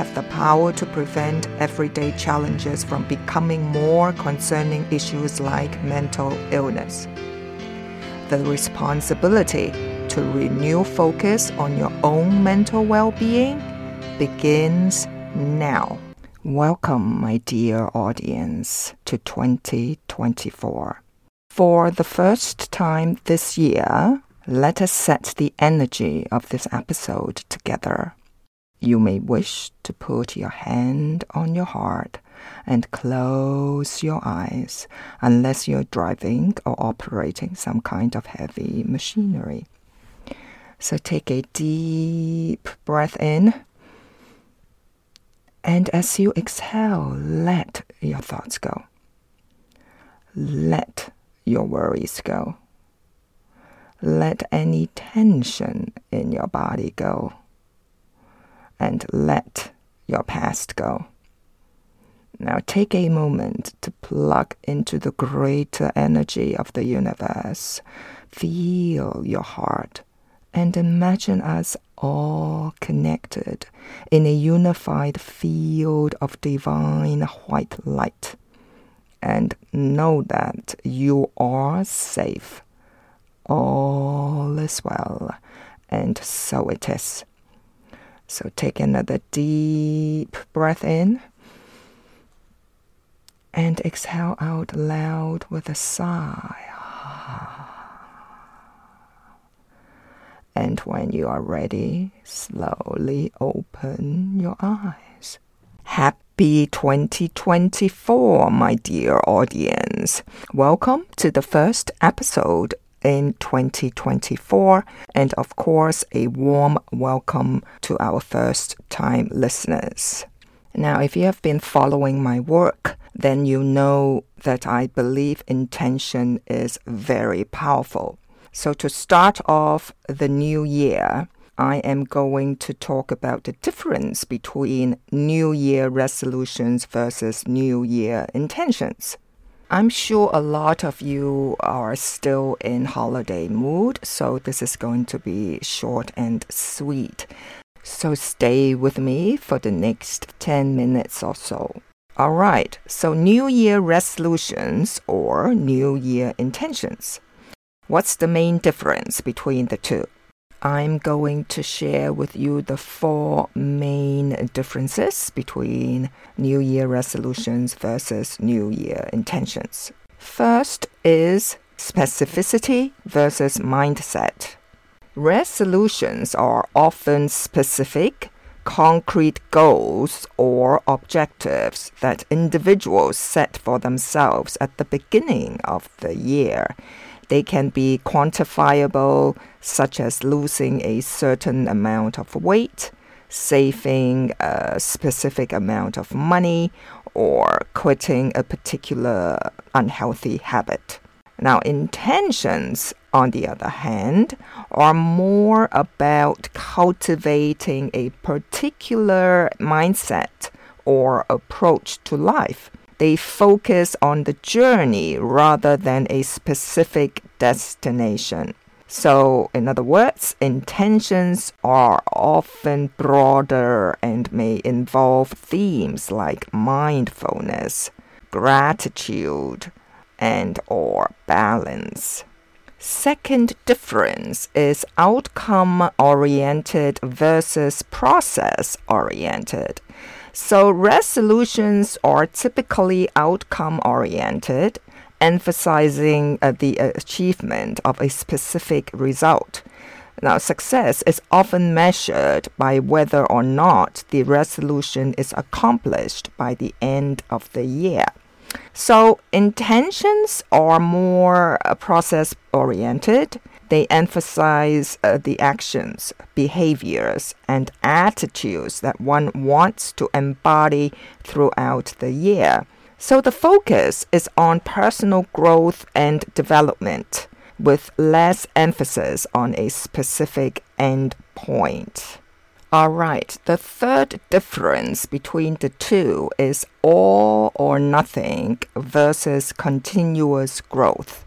have the power to prevent everyday challenges from becoming more concerning issues like mental illness. The responsibility to renew focus on your own mental well being begins now. Welcome, my dear audience, to 2024. For the first time this year, let us set the energy of this episode together. You may wish to put your hand on your heart and close your eyes unless you're driving or operating some kind of heavy machinery. So take a deep breath in. And as you exhale, let your thoughts go. Let your worries go. Let any tension in your body go. And let your past go. Now take a moment to plug into the greater energy of the universe. Feel your heart and imagine us all connected in a unified field of divine white light. And know that you are safe all is well, and so it is. So take another deep breath in and exhale out loud with a sigh. And when you are ready, slowly open your eyes. Happy 2024, my dear audience. Welcome to the first episode in 2024. And of course, a warm welcome to our first time listeners. Now, if you have been following my work, then you know that I believe intention is very powerful. So, to start off the new year, I am going to talk about the difference between New Year resolutions versus New Year intentions. I'm sure a lot of you are still in holiday mood, so this is going to be short and sweet. So stay with me for the next 10 minutes or so. All right, so New Year resolutions or New Year intentions. What's the main difference between the two? I'm going to share with you the four main differences between New Year resolutions versus New Year intentions. First is specificity versus mindset. Resolutions are often specific, concrete goals or objectives that individuals set for themselves at the beginning of the year they can be quantifiable, such as losing a certain amount of weight, saving a specific amount of money, or quitting a particular unhealthy habit. Now, intentions, on the other hand, are more about cultivating a particular mindset or approach to life they focus on the journey rather than a specific destination. So, in other words, intentions are often broader and may involve themes like mindfulness, gratitude, and or balance. Second difference is outcome oriented versus process oriented. So resolutions are typically outcome oriented, emphasizing uh, the achievement of a specific result. Now, success is often measured by whether or not the resolution is accomplished by the end of the year. So intentions are more uh, process oriented. They emphasize uh, the actions, behaviors, and attitudes that one wants to embody throughout the year. So the focus is on personal growth and development with less emphasis on a specific end point. All right, the third difference between the two is all or nothing versus continuous growth.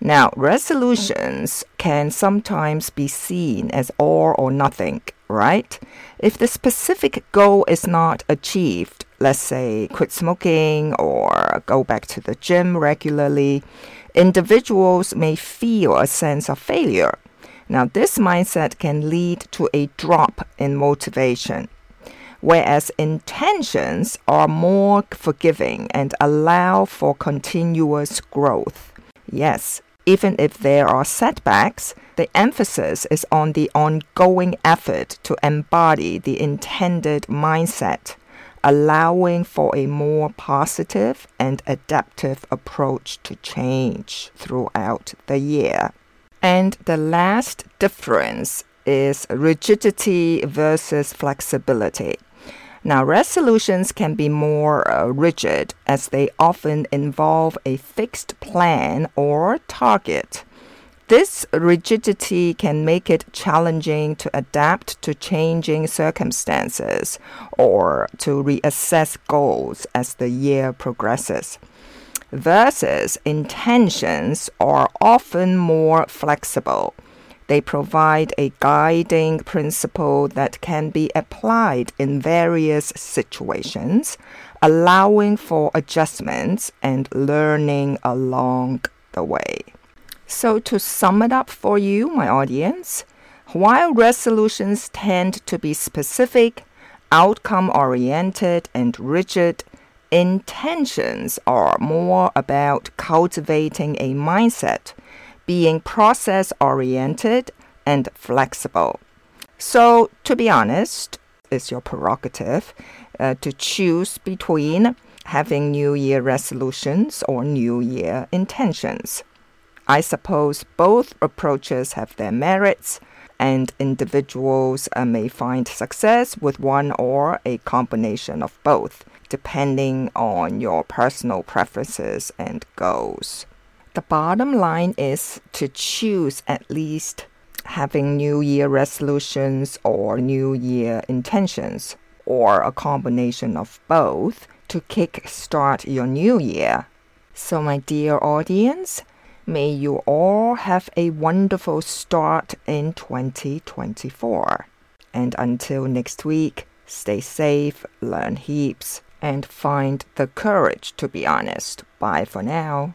Now, resolutions can sometimes be seen as all or nothing, right? If the specific goal is not achieved, let's say quit smoking or go back to the gym regularly, individuals may feel a sense of failure now, this mindset can lead to a drop in motivation, whereas intentions are more forgiving and allow for continuous growth. Yes, even if there are setbacks, the emphasis is on the ongoing effort to embody the intended mindset, allowing for a more positive and adaptive approach to change throughout the year. And the last difference is rigidity versus flexibility. Now, resolutions can be more uh, rigid as they often involve a fixed plan or target. This rigidity can make it challenging to adapt to changing circumstances or to reassess goals as the year progresses versus intentions are often more flexible. They provide a guiding principle that can be applied in various situations, allowing for adjustments and learning along the way. So, to sum it up for you, my audience, while resolutions tend to be specific, outcome oriented, and rigid, Intentions are more about cultivating a mindset, being process oriented and flexible. So, to be honest, it's your prerogative uh, to choose between having New Year resolutions or New Year intentions. I suppose both approaches have their merits, and individuals uh, may find success with one or a combination of both depending on your personal preferences and goals. The bottom line is to choose at least having New Year resolutions or New Year intentions, or a combination of both to kickstart your new year. So, my dear audience, may you all have a wonderful start in 2024. And until next week, stay safe, learn heaps and find the courage to be honest. Bye for now.